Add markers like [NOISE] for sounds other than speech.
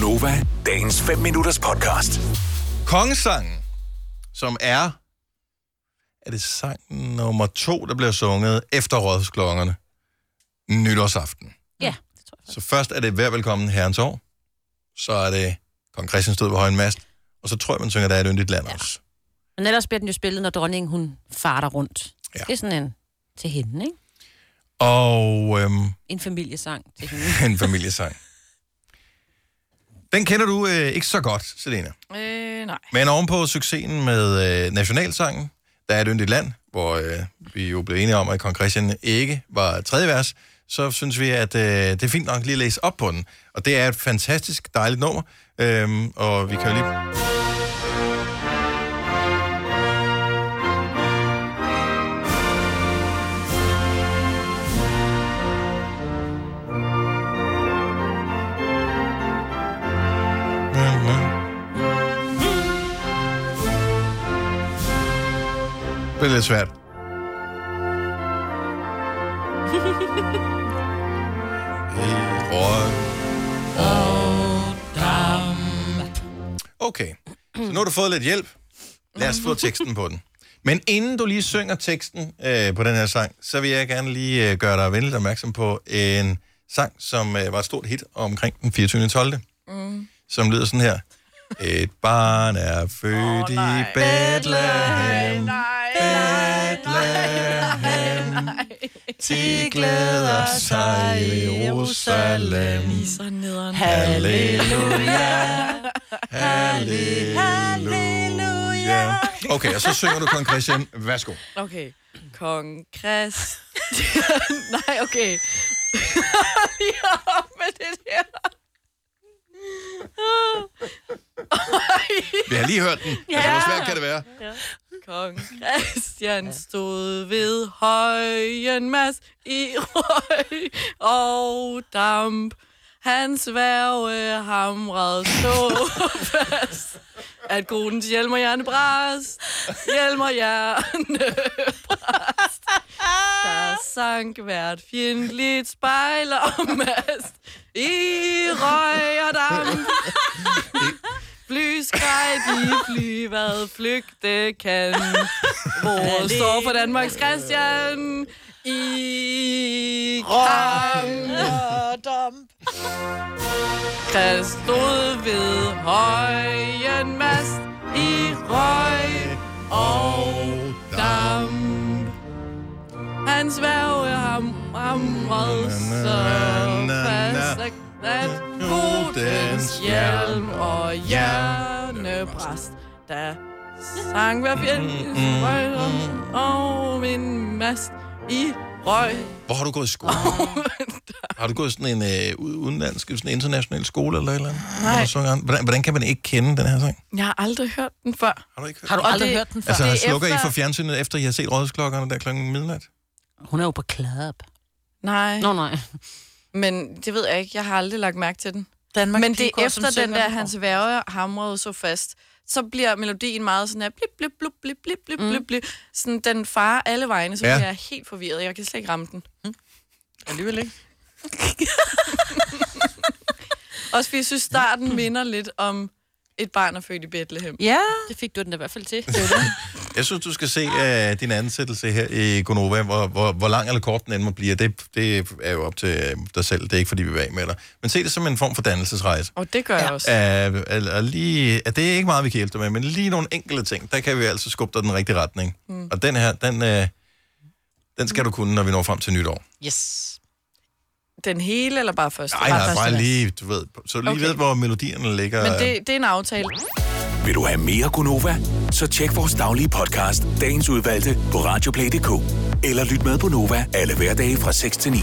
Gunova, dagens 5 minutters podcast. Kongesangen, som er... Er det sang nummer to, der bliver sunget efter rådhusklokkerne nytårsaften? Ja, det tror jeg. Så først er det Hver Velkommen Herrens År, så er det Kong Christian stod ved højen mast, og så tror jeg, man synger, der er et yndigt land Ja. også. Men ellers bliver den jo spillet, når dronningen hun farter rundt. Ja. Ja. Det er sådan en til hende, ikke? Og øhm, En familiesang til hende. [LAUGHS] en familiesang. Den kender du øh, ikke så godt, Selena. Øh, nej. Men ovenpå succesen med øh, nationalsangen, der er et yndigt land, hvor øh, vi jo blev enige om, at kong Christian ikke var tredje vers, så synes vi, at øh, det er fint nok lige at læse op på den. Og det er et fantastisk dejligt nummer, øhm, og vi kan jo lige... Det er lidt svært. Okay, så nu har du fået lidt hjælp. Lad os få teksten på den. Men inden du lige synger teksten øh, på den her sang, så vil jeg gerne lige øh, gøre dig venligt opmærksom på en sang, som øh, var et stort hit omkring den 24. 12. Mm. Som lyder sådan her. Et barn er født oh, i Bethlehem. Bethlehem. De glæder sig i Jerusalem. Halleluja. Halleluja. Okay, og så synger du kong Christian. Værsgo. Okay. Kong Christian. [LAUGHS] Nej, okay. Lige op med det der. Vi har lige hørt den. Altså, hvor svært kan det være? Kong Christian stod ved højen mas i røg og damp. Hans værve hamrede så fast, at konens hjelm og hjerne brast. Hjelm og hjerne brast. Der sank hvert fjendtligt spejl og mast i røg og damp. Fly skreg de fly, hvad flygte kan. [LAUGHS] Hvor står for Danmarks Christian i kamp. Krist stod ved højen mast i røg og damp. Hans værve ham hamrede så fast, at- godens hjelm og hjernebræst, der sang hver fjendens røg og min mast i røg. Hvor har du gået i skole? [LAUGHS] har du gået i sådan en øh, udenlandsk, sådan en international skole eller et eller andet? Nej. Hvordan, hvordan kan man ikke kende den her sang? Jeg har aldrig hørt den før. Har du ikke hørt Har du den? Aldrig det- hørt den før? Altså, det er slukker I efter- for fjernsynet, efter I har set rådhusklokkerne der klokken midnat? Hun er jo på club. Nej, Nå, nej. men det ved jeg ikke. Jeg har aldrig lagt mærke til den. Danmark Men det er efter den der, hans værge hamrede så fast, så bliver melodien meget sådan her, blip, blip, blip, blip, blip, blip, mm. blip, blip. Sådan, den far alle vegne, så ja. bliver jeg helt forvirret. Jeg kan slet ikke ramme den. Mm. Alligevel ikke. [LAUGHS] Også fordi jeg synes, starten minder lidt om et barn er født i Bethlehem. Ja, det fik du den da i hvert fald til. Jeg synes, du skal se uh, din ansættelse her i Gonova, hvor, hvor, hvor lang eller kort den end må blive. Det, det er jo op til øh, dig selv. Det er ikke, fordi vi vil af med dig. Men se det som en form for dannelsesrejse. Og det gør jeg også. Uh, og lige, uh, det er ikke meget, vi kan hjælpe dig med, men lige nogle enkelte ting, der kan vi altså skubbe dig den rigtige retning. Mm. Og den her, den, uh, den skal du kunne, når vi når frem til nytår. Yes. Den hele, eller bare første? Nej, nej, bare lige, du ved, så du lige Okay. ved, hvor melodierne ligger. Men det, det er en aftale. Vil du have mere Gunova? Så tjek vores daglige podcast, dagens udvalgte, på radioplay.dk. Eller lyt med på Nova alle hverdage fra 6 til 9.